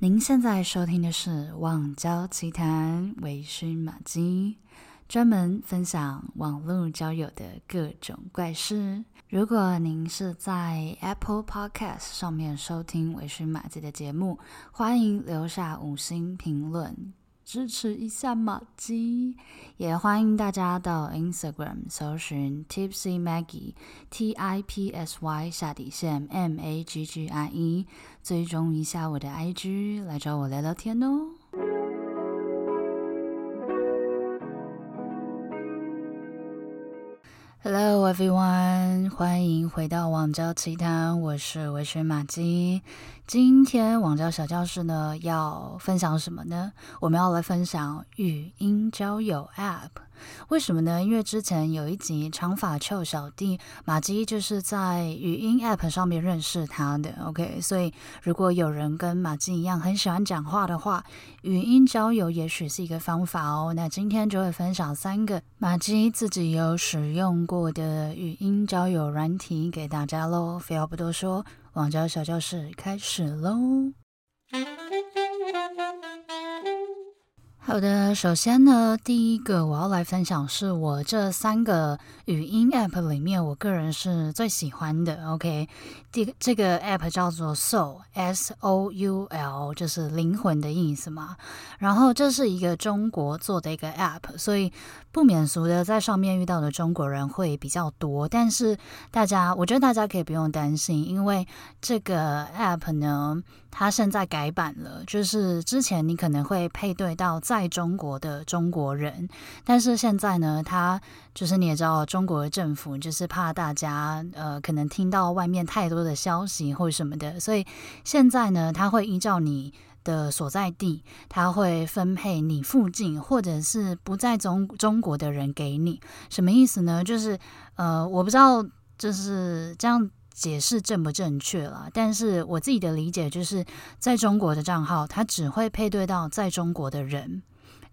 您现在收听的是《网交奇谈》，微醺马姬，专门分享网络交友的各种怪事。如果您是在 Apple Podcast 上面收听微醺马姬的节目，欢迎留下五星评论。支持一下马姬，也欢迎大家到 Instagram 搜寻 Tipsy Maggie T I P S Y 下底线 M A G G I E，追踪一下我的 IG，来找我聊聊天哦。Hello everyone，欢迎回到网教奇谈，我是微醺玛姬。今天网教小教室呢，要分享什么呢？我们要来分享语音交友 App。为什么呢？因为之前有一集长发臭小弟马姬就是在语音 App 上面认识他的。OK，所以如果有人跟马姬一样很喜欢讲话的话，语音交友也许是一个方法哦。那今天就会分享三个马姬自己有使用过的语音交友软体给大家喽。废话不多说，网交小教室开始喽。好的，首先呢，第一个我要来分享是我这三个语音 App 里面，我个人是最喜欢的。OK，第这个 App 叫做 Soul，S O U L，就是灵魂的意思嘛。然后这是一个中国做的一个 App，所以不免俗的在上面遇到的中国人会比较多。但是大家，我觉得大家可以不用担心，因为这个 App 呢，它现在改版了，就是之前你可能会配对到在中国的中国人，但是现在呢，它就是你也知道，中国政府就是怕大家呃可能听到外面太多的消息或什么的，所以现在呢，它会依照你的所在地，他会分配你附近或者是不在中中国的人给你。什么意思呢？就是呃，我不知道就是这样。解释正不正确了，但是我自己的理解就是，在中国的账号，它只会配对到在中国的人。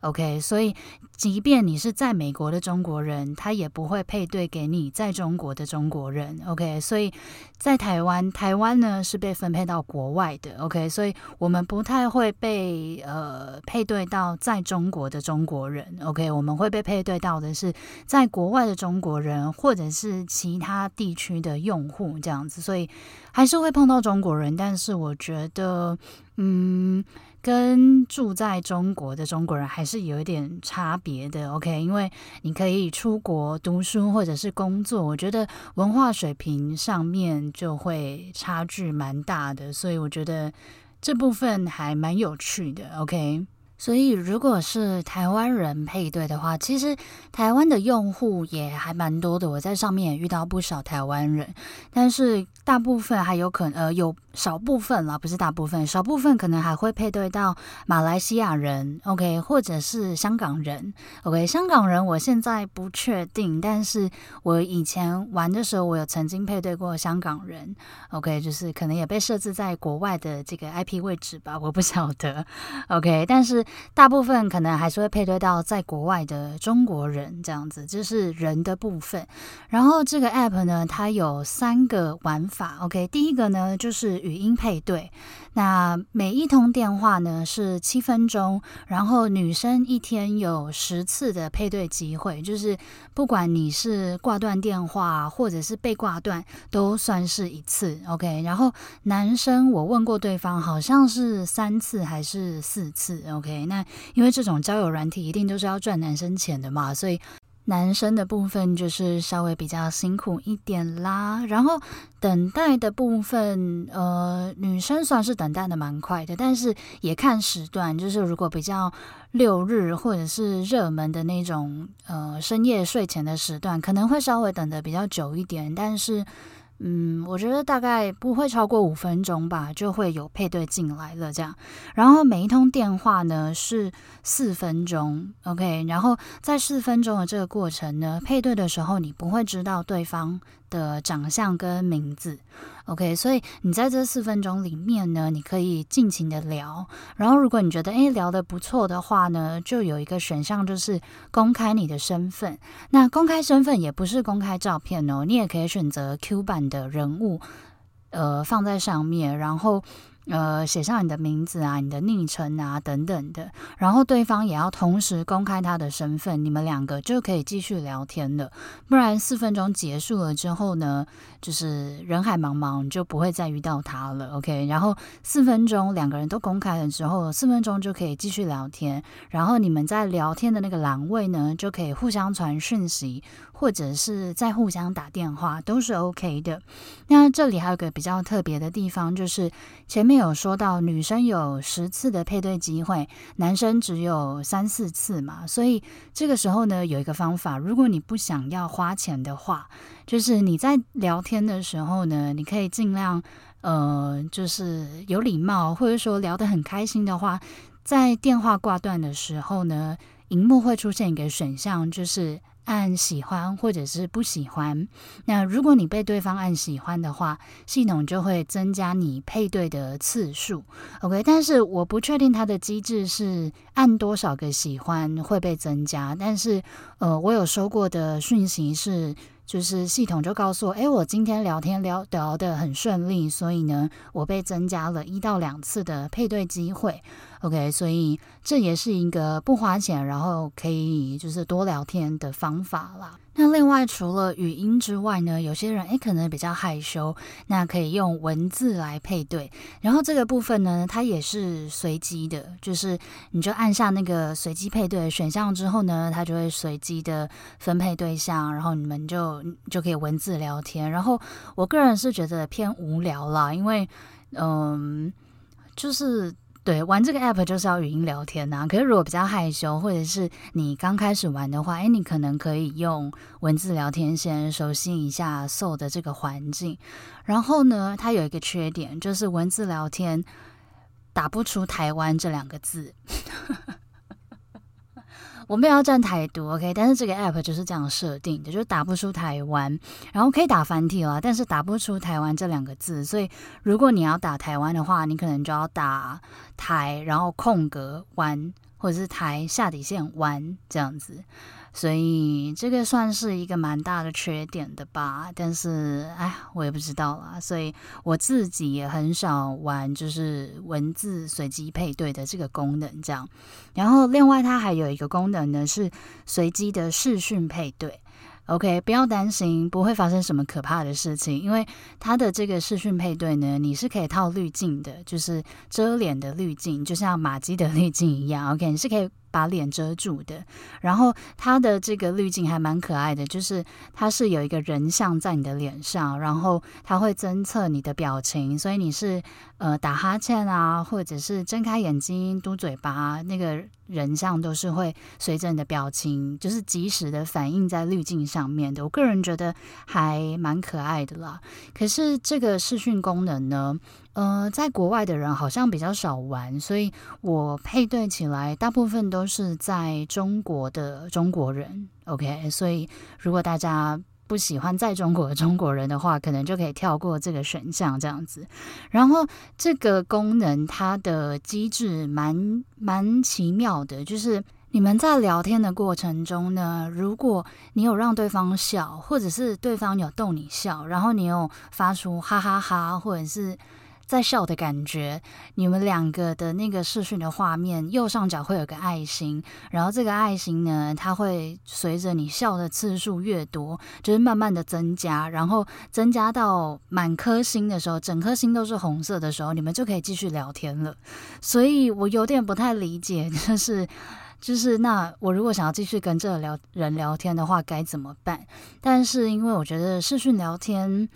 OK，所以即便你是在美国的中国人，他也不会配对给你在中国的中国人。OK，所以在台湾，台湾呢是被分配到国外的。OK，所以我们不太会被呃配对到在中国的中国人。OK，我们会被配对到的是在国外的中国人，或者是其他地区的用户这样子。所以还是会碰到中国人，但是我觉得，嗯。跟住在中国的中国人还是有一点差别的，OK？因为你可以出国读书或者是工作，我觉得文化水平上面就会差距蛮大的，所以我觉得这部分还蛮有趣的，OK？所以，如果是台湾人配对的话，其实台湾的用户也还蛮多的。我在上面也遇到不少台湾人，但是大部分还有可能呃有少部分啦，不是大部分，少部分可能还会配对到马来西亚人，OK，或者是香港人，OK。香港人我现在不确定，但是我以前玩的时候，我有曾经配对过香港人，OK，就是可能也被设置在国外的这个 IP 位置吧，我不晓得，OK，但是。大部分可能还是会配对到在国外的中国人，这样子，就是人的部分。然后这个 app 呢，它有三个玩法。OK，第一个呢就是语音配对，那每一通电话呢是七分钟，然后女生一天有十次的配对机会，就是不管你是挂断电话或者是被挂断，都算是一次。OK，然后男生我问过对方，好像是三次还是四次。OK。那因为这种交友软体一定都是要赚男生钱的嘛，所以男生的部分就是稍微比较辛苦一点啦。然后等待的部分，呃，女生算是等待的蛮快的，但是也看时段，就是如果比较六日或者是热门的那种，呃，深夜睡前的时段，可能会稍微等的比较久一点，但是。嗯，我觉得大概不会超过五分钟吧，就会有配对进来了这样。然后每一通电话呢是四分钟，OK。然后在四分钟的这个过程呢，配对的时候你不会知道对方的长相跟名字，OK，所以你在这四分钟里面呢，你可以尽情的聊。然后如果你觉得诶聊得不错的话呢，就有一个选项就是公开你的身份。那公开身份也不是公开照片哦，你也可以选择 Q 版的人物，呃，放在上面，然后。呃，写上你的名字啊、你的昵称啊等等的，然后对方也要同时公开他的身份，你们两个就可以继续聊天了。不然四分钟结束了之后呢，就是人海茫茫，就不会再遇到他了。OK，然后四分钟两个人都公开了之后，四分钟就可以继续聊天，然后你们在聊天的那个栏位呢，就可以互相传讯息，或者是在互相打电话，都是 OK 的。那这里还有个比较特别的地方，就是前面。有说到女生有十次的配对机会，男生只有三四次嘛，所以这个时候呢，有一个方法，如果你不想要花钱的话，就是你在聊天的时候呢，你可以尽量呃，就是有礼貌，或者说聊得很开心的话，在电话挂断的时候呢，荧幕会出现一个选项，就是。按喜欢或者是不喜欢，那如果你被对方按喜欢的话，系统就会增加你配对的次数。OK，但是我不确定它的机制是按多少个喜欢会被增加，但是呃，我有收过的讯息是。就是系统就告诉我，哎，我今天聊天聊聊得很顺利，所以呢，我被增加了一到两次的配对机会。OK，所以这也是一个不花钱，然后可以就是多聊天的方法啦。那另外除了语音之外呢，有些人诶可能比较害羞，那可以用文字来配对。然后这个部分呢，它也是随机的，就是你就按下那个随机配对选项之后呢，它就会随机的分配对象，然后你们就就可以文字聊天。然后我个人是觉得偏无聊啦，因为嗯，就是。对，玩这个 app 就是要语音聊天呐。可是如果比较害羞，或者是你刚开始玩的话，哎，你可能可以用文字聊天先熟悉一下 Soul 的这个环境。然后呢，它有一个缺点，就是文字聊天打不出台湾这两个字。我没有要站台独，OK，但是这个 app 就是这样设定的，就是打不出台湾，然后可以打繁体了，但是打不出台湾这两个字，所以如果你要打台湾的话，你可能就要打台，然后空格湾，或者是台下底线湾这样子。所以这个算是一个蛮大的缺点的吧，但是哎，我也不知道啦。所以我自己也很少玩，就是文字随机配对的这个功能这样。然后另外它还有一个功能呢，是随机的视讯配对。OK，不要担心，不会发生什么可怕的事情，因为它的这个视讯配对呢，你是可以套滤镜的，就是遮脸的滤镜，就像马姬的滤镜一样。OK，你是可以。把脸遮住的，然后它的这个滤镜还蛮可爱的，就是它是有一个人像在你的脸上，然后它会侦测你的表情，所以你是呃打哈欠啊，或者是睁开眼睛、嘟嘴巴，那个人像都是会随着你的表情，就是及时的反映在滤镜上面的。我个人觉得还蛮可爱的啦。可是这个视讯功能呢？呃，在国外的人好像比较少玩，所以我配对起来大部分都是在中国的中国人。OK，所以如果大家不喜欢在中国的中国人的话，可能就可以跳过这个选项这样子。然后这个功能它的机制蛮蛮奇妙的，就是你们在聊天的过程中呢，如果你有让对方笑，或者是对方有逗你笑，然后你有发出哈哈哈，或者是。在笑的感觉，你们两个的那个视讯的画面右上角会有个爱心，然后这个爱心呢，它会随着你笑的次数越多，就是慢慢的增加，然后增加到满颗星的时候，整颗星都是红色的时候，你们就可以继续聊天了。所以我有点不太理解，就是就是那我如果想要继续跟这个聊人聊天的话，该怎么办？但是因为我觉得视讯聊天。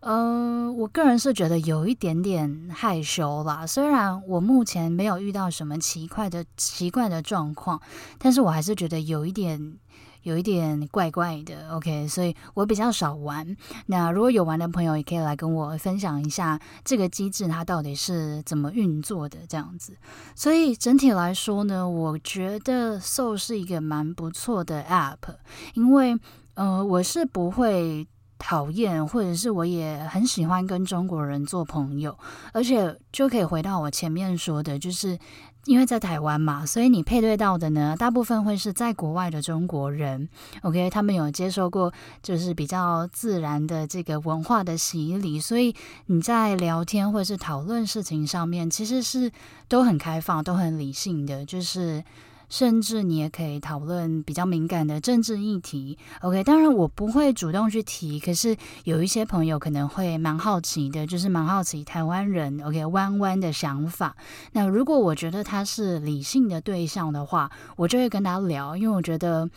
呃，我个人是觉得有一点点害羞啦。虽然我目前没有遇到什么奇怪的奇怪的状况，但是我还是觉得有一点有一点怪怪的。OK，所以我比较少玩。那如果有玩的朋友，也可以来跟我分享一下这个机制它到底是怎么运作的这样子。所以整体来说呢，我觉得 Soul 是一个蛮不错的 App，因为呃，我是不会。讨厌，或者是我也很喜欢跟中国人做朋友，而且就可以回到我前面说的，就是因为在台湾嘛，所以你配对到的呢，大部分会是在国外的中国人。OK，他们有接受过就是比较自然的这个文化的洗礼，所以你在聊天或者是讨论事情上面，其实是都很开放、都很理性的，就是。甚至你也可以讨论比较敏感的政治议题，OK？当然我不会主动去提，可是有一些朋友可能会蛮好奇的，就是蛮好奇台湾人 OK 弯弯的想法。那如果我觉得他是理性的对象的话，我就会跟他聊，因为我觉得，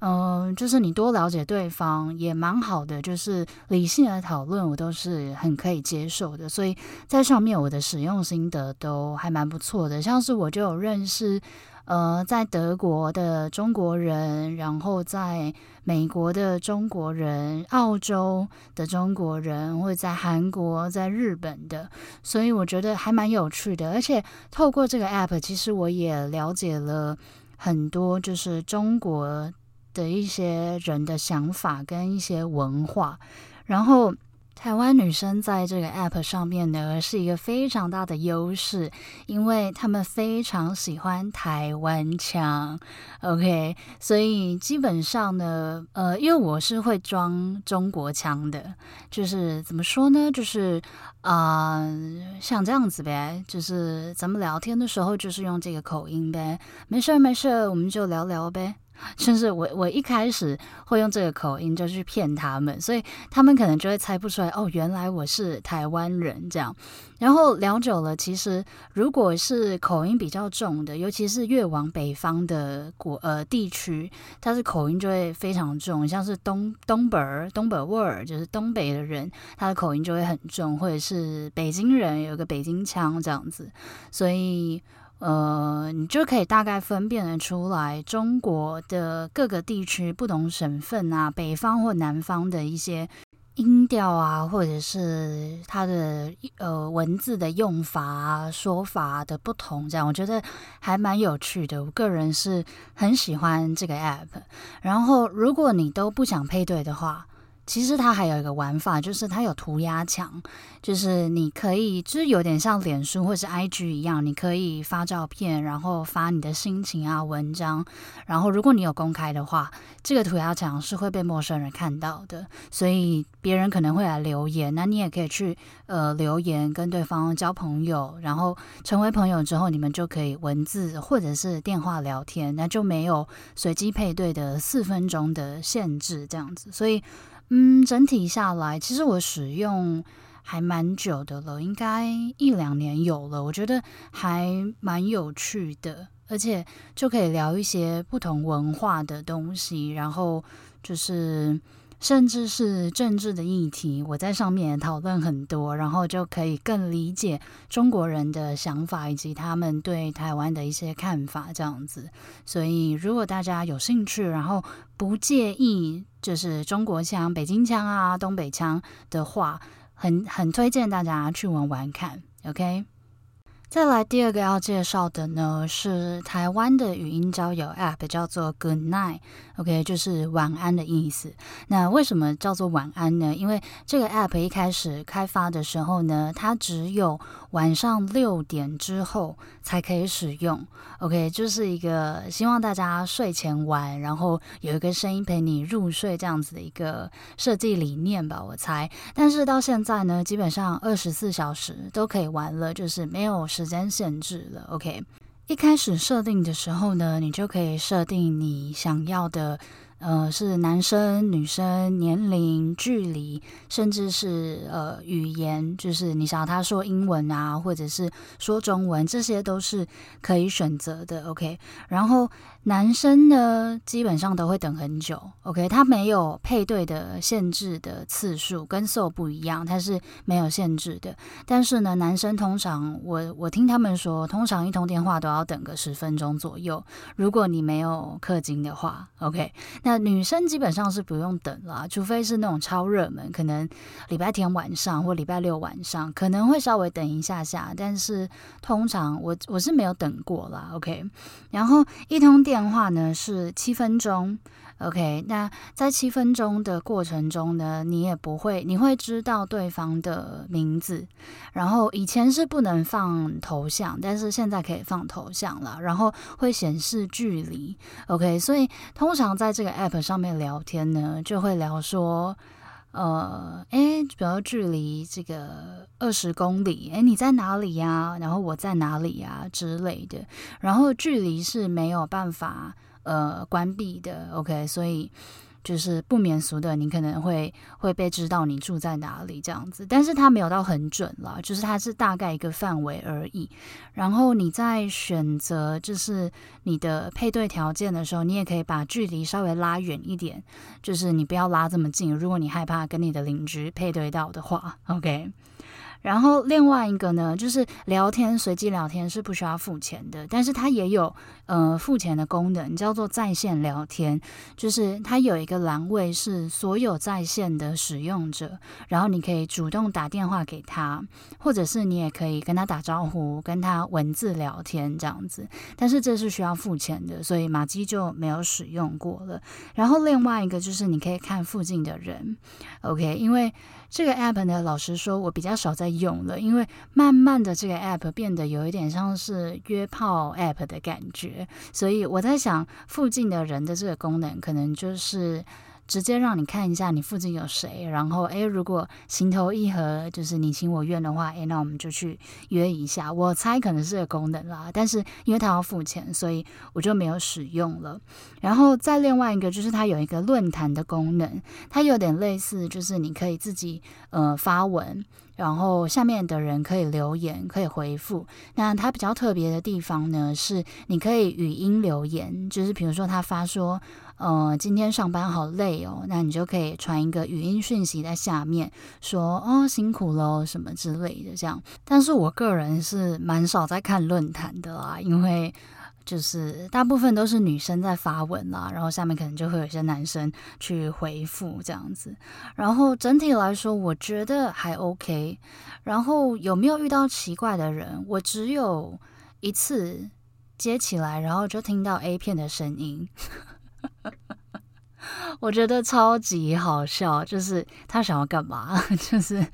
嗯、就是你多了解对方也蛮好的，就是理性的讨论我都是很可以接受的。所以在上面我的使用心得都还蛮不错的，像是我就有认识。呃，在德国的中国人，然后在美国的中国人，澳洲的中国人，或者在韩国、在日本的，所以我觉得还蛮有趣的。而且透过这个 app，其实我也了解了很多，就是中国的一些人的想法跟一些文化，然后。台湾女生在这个 app 上面呢，是一个非常大的优势，因为她们非常喜欢台湾腔，OK，所以基本上呢，呃，因为我是会装中国腔的，就是怎么说呢，就是啊、像这样子呗，就是咱们聊天的时候就是用这个口音呗，没事儿没事儿，我们就聊聊呗。就是我，我一开始会用这个口音就去骗他们，所以他们可能就会猜不出来哦，原来我是台湾人这样。然后聊久了，其实如果是口音比较重的，尤其是越往北方的国呃地区，它是口音就会非常重，像是东东北儿、东北味儿，就是东北的人，他的口音就会很重，或者是北京人有个北京腔这样子，所以。呃，你就可以大概分辨得出来，中国的各个地区、不同省份啊，北方或南方的一些音调啊，或者是它的呃文字的用法啊、说法的不同，这样我觉得还蛮有趣的。我个人是很喜欢这个 app。然后，如果你都不想配对的话，其实它还有一个玩法，就是它有涂鸦墙，就是你可以，就是有点像脸书或是 IG 一样，你可以发照片，然后发你的心情啊、文章，然后如果你有公开的话，这个涂鸦墙是会被陌生人看到的，所以别人可能会来留言，那你也可以去呃留言跟对方交朋友，然后成为朋友之后，你们就可以文字或者是电话聊天，那就没有随机配对的四分钟的限制这样子，所以。嗯，整体下来，其实我使用还蛮久的了，应该一两年有了。我觉得还蛮有趣的，而且就可以聊一些不同文化的东西，然后就是。甚至是政治的议题，我在上面也讨论很多，然后就可以更理解中国人的想法以及他们对台湾的一些看法这样子。所以，如果大家有兴趣，然后不介意就是中国腔、北京腔啊、东北腔的话，很很推荐大家去玩玩看。OK。再来第二个要介绍的呢，是台湾的语音交友 App，叫做 Good Night OK，就是晚安的意思。那为什么叫做晚安呢？因为这个 App 一开始开发的时候呢，它只有晚上六点之后才可以使用，OK，就是一个希望大家睡前玩，然后有一个声音陪你入睡这样子的一个设计理念吧，我猜。但是到现在呢，基本上二十四小时都可以玩了，就是没有时间限制了，OK。一开始设定的时候呢，你就可以设定你想要的。呃，是男生、女生、年龄、距离，甚至是呃语言，就是你想要他说英文啊，或者是说中文，这些都是可以选择的。OK，然后男生呢，基本上都会等很久。OK，他没有配对的限制的次数，跟 So 不一样，他是没有限制的。但是呢，男生通常我我听他们说，通常一通电话都要等个十分钟左右。如果你没有氪金的话，OK，那。女生基本上是不用等啦，除非是那种超热门，可能礼拜天晚上或礼拜六晚上可能会稍微等一下下，但是通常我我是没有等过啦。OK，然后一通电电话呢是七分钟。OK，那在七分钟的过程中呢，你也不会，你会知道对方的名字。然后以前是不能放头像，但是现在可以放头像了。然后会显示距离。OK，所以通常在这个 App 上面聊天呢，就会聊说，呃，诶，比如距离这个二十公里，诶，你在哪里呀？然后我在哪里呀之类的。然后距离是没有办法。呃，关闭的，OK，所以就是不免俗的，你可能会会被知道你住在哪里这样子，但是它没有到很准啦，就是它是大概一个范围而已。然后你在选择就是你的配对条件的时候，你也可以把距离稍微拉远一点，就是你不要拉这么近，如果你害怕跟你的邻居配对到的话，OK。然后另外一个呢，就是聊天，随机聊天是不需要付钱的，但是它也有呃付钱的功能，叫做在线聊天，就是它有一个栏位是所有在线的使用者，然后你可以主动打电话给他，或者是你也可以跟他打招呼，跟他文字聊天这样子，但是这是需要付钱的，所以马基就没有使用过了。然后另外一个就是你可以看附近的人，OK，因为。这个 app 呢，老实说，我比较少在用了，因为慢慢的这个 app 变得有一点像是约炮 app 的感觉，所以我在想，附近的人的这个功能，可能就是。直接让你看一下你附近有谁，然后诶，如果情投意合，就是你情我愿的话，诶，那我们就去约一下。我猜可能是个功能啦，但是因为它要付钱，所以我就没有使用了。然后再另外一个就是它有一个论坛的功能，它有点类似，就是你可以自己呃发文，然后下面的人可以留言，可以回复。那它比较特别的地方呢，是你可以语音留言，就是比如说他发说。呃，今天上班好累哦，那你就可以传一个语音讯息在下面说哦，辛苦喽什么之类的这样。但是我个人是蛮少在看论坛的啦，因为就是大部分都是女生在发文啦，然后下面可能就会有一些男生去回复这样子。然后整体来说，我觉得还 OK。然后有没有遇到奇怪的人？我只有一次接起来，然后就听到 A 片的声音。我觉得超级好笑，就是他想要干嘛？就是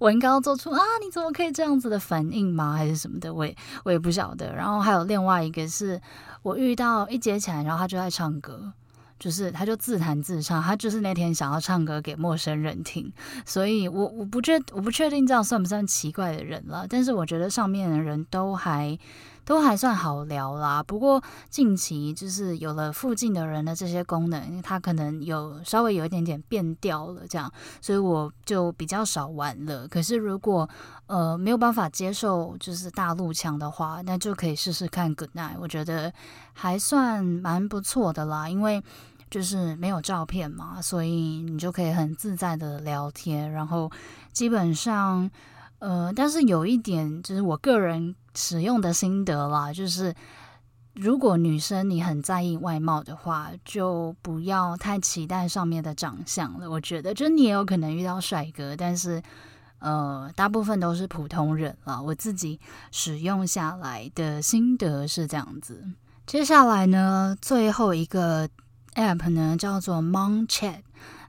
我应该要做出啊，你怎么可以这样子的反应吗？还是什么的？我也我也不晓得。然后还有另外一个是我遇到一接起来，然后他就在唱歌，就是他就自弹自唱，他就是那天想要唱歌给陌生人听。所以我我不确我不确定这样算不算奇怪的人了，但是我觉得上面的人都还。都还算好聊啦，不过近期就是有了附近的人的这些功能，它可能有稍微有一点点变调了，这样，所以我就比较少玩了。可是如果呃没有办法接受就是大陆腔的话，那就可以试试看 Good Night，我觉得还算蛮不错的啦，因为就是没有照片嘛，所以你就可以很自在的聊天，然后基本上。呃，但是有一点就是我个人使用的心得啦，就是如果女生你很在意外貌的话，就不要太期待上面的长相了。我觉得，就你也有可能遇到帅哥，但是呃，大部分都是普通人啦。我自己使用下来的心得是这样子。接下来呢，最后一个 app 呢叫做 MonChat。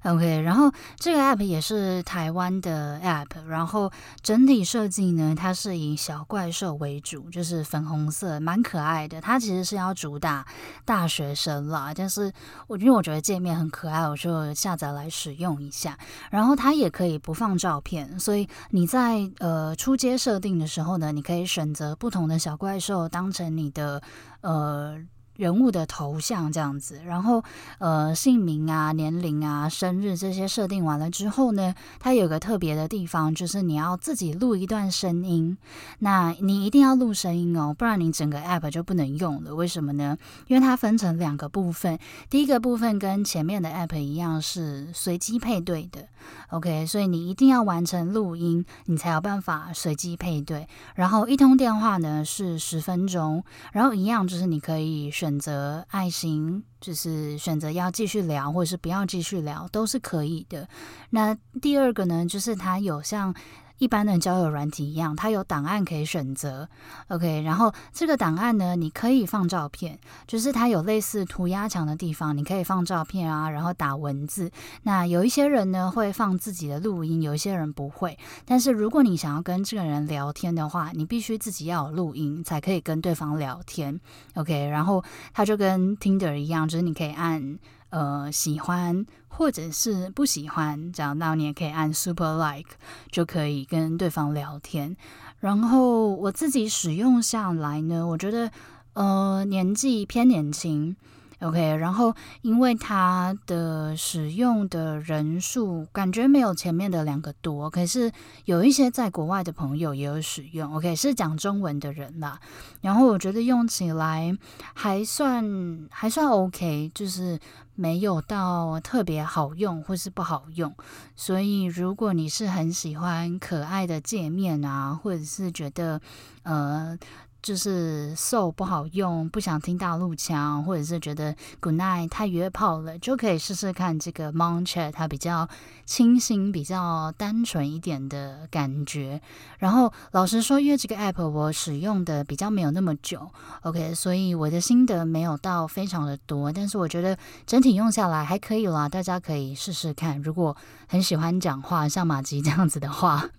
OK，然后这个 app 也是台湾的 app，然后整体设计呢，它是以小怪兽为主，就是粉红色，蛮可爱的。它其实是要主打大学生啦，但是我因为我觉得界面很可爱，我就下载来使用一下。然后它也可以不放照片，所以你在呃初阶设定的时候呢，你可以选择不同的小怪兽当成你的呃。人物的头像这样子，然后呃姓名啊、年龄啊、生日这些设定完了之后呢，它有个特别的地方，就是你要自己录一段声音。那你一定要录声音哦，不然你整个 app 就不能用了。为什么呢？因为它分成两个部分，第一个部分跟前面的 app 一样是随机配对的，OK，所以你一定要完成录音，你才有办法随机配对。然后一通电话呢是十分钟，然后一样就是你可以。选择爱心，就是选择要继续聊，或者是不要继续聊，都是可以的。那第二个呢，就是他有像一般的交友软体一样，它有档案可以选择，OK。然后这个档案呢，你可以放照片，就是它有类似涂鸦墙的地方，你可以放照片啊，然后打文字。那有一些人呢会放自己的录音，有一些人不会。但是如果你想要跟这个人聊天的话，你必须自己要有录音才可以跟对方聊天，OK。然后它就跟 Tinder 一样，就是你可以按。呃，喜欢或者是不喜欢，这样，那你也可以按 Super Like，就可以跟对方聊天。然后我自己使用下来呢，我觉得呃年纪偏年轻。OK，然后因为它的使用的人数感觉没有前面的两个多，可是有一些在国外的朋友也有使用。OK，是讲中文的人啦。然后我觉得用起来还算还算 OK，就是没有到特别好用或是不好用。所以如果你是很喜欢可爱的界面啊，或者是觉得呃。就是瘦不好用，不想听大陆腔，或者是觉得 Good night 太约炮了，就可以试试看这个 Monchat，它比较清新、比较单纯一点的感觉。然后老实说，因为这个 App 我使用的比较没有那么久，OK，所以我的心得没有到非常的多，但是我觉得整体用下来还可以啦，大家可以试试看。如果很喜欢讲话，像马吉这样子的话。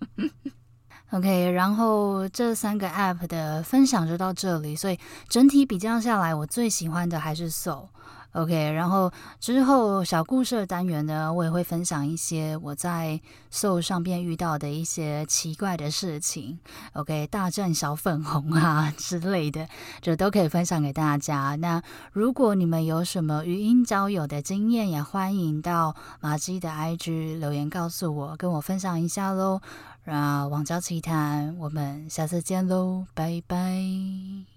OK，然后这三个 App 的分享就到这里，所以整体比较下来，我最喜欢的还是 Soul。OK，然后之后小故事的单元呢，我也会分享一些我在 Soul 上边遇到的一些奇怪的事情。OK，大战小粉红啊 之类的，就都可以分享给大家。那如果你们有什么语音交友的经验，也欢迎到马基的 IG 留言告诉我，跟我分享一下喽。啊，网交奇谈，我们下次见喽，拜拜。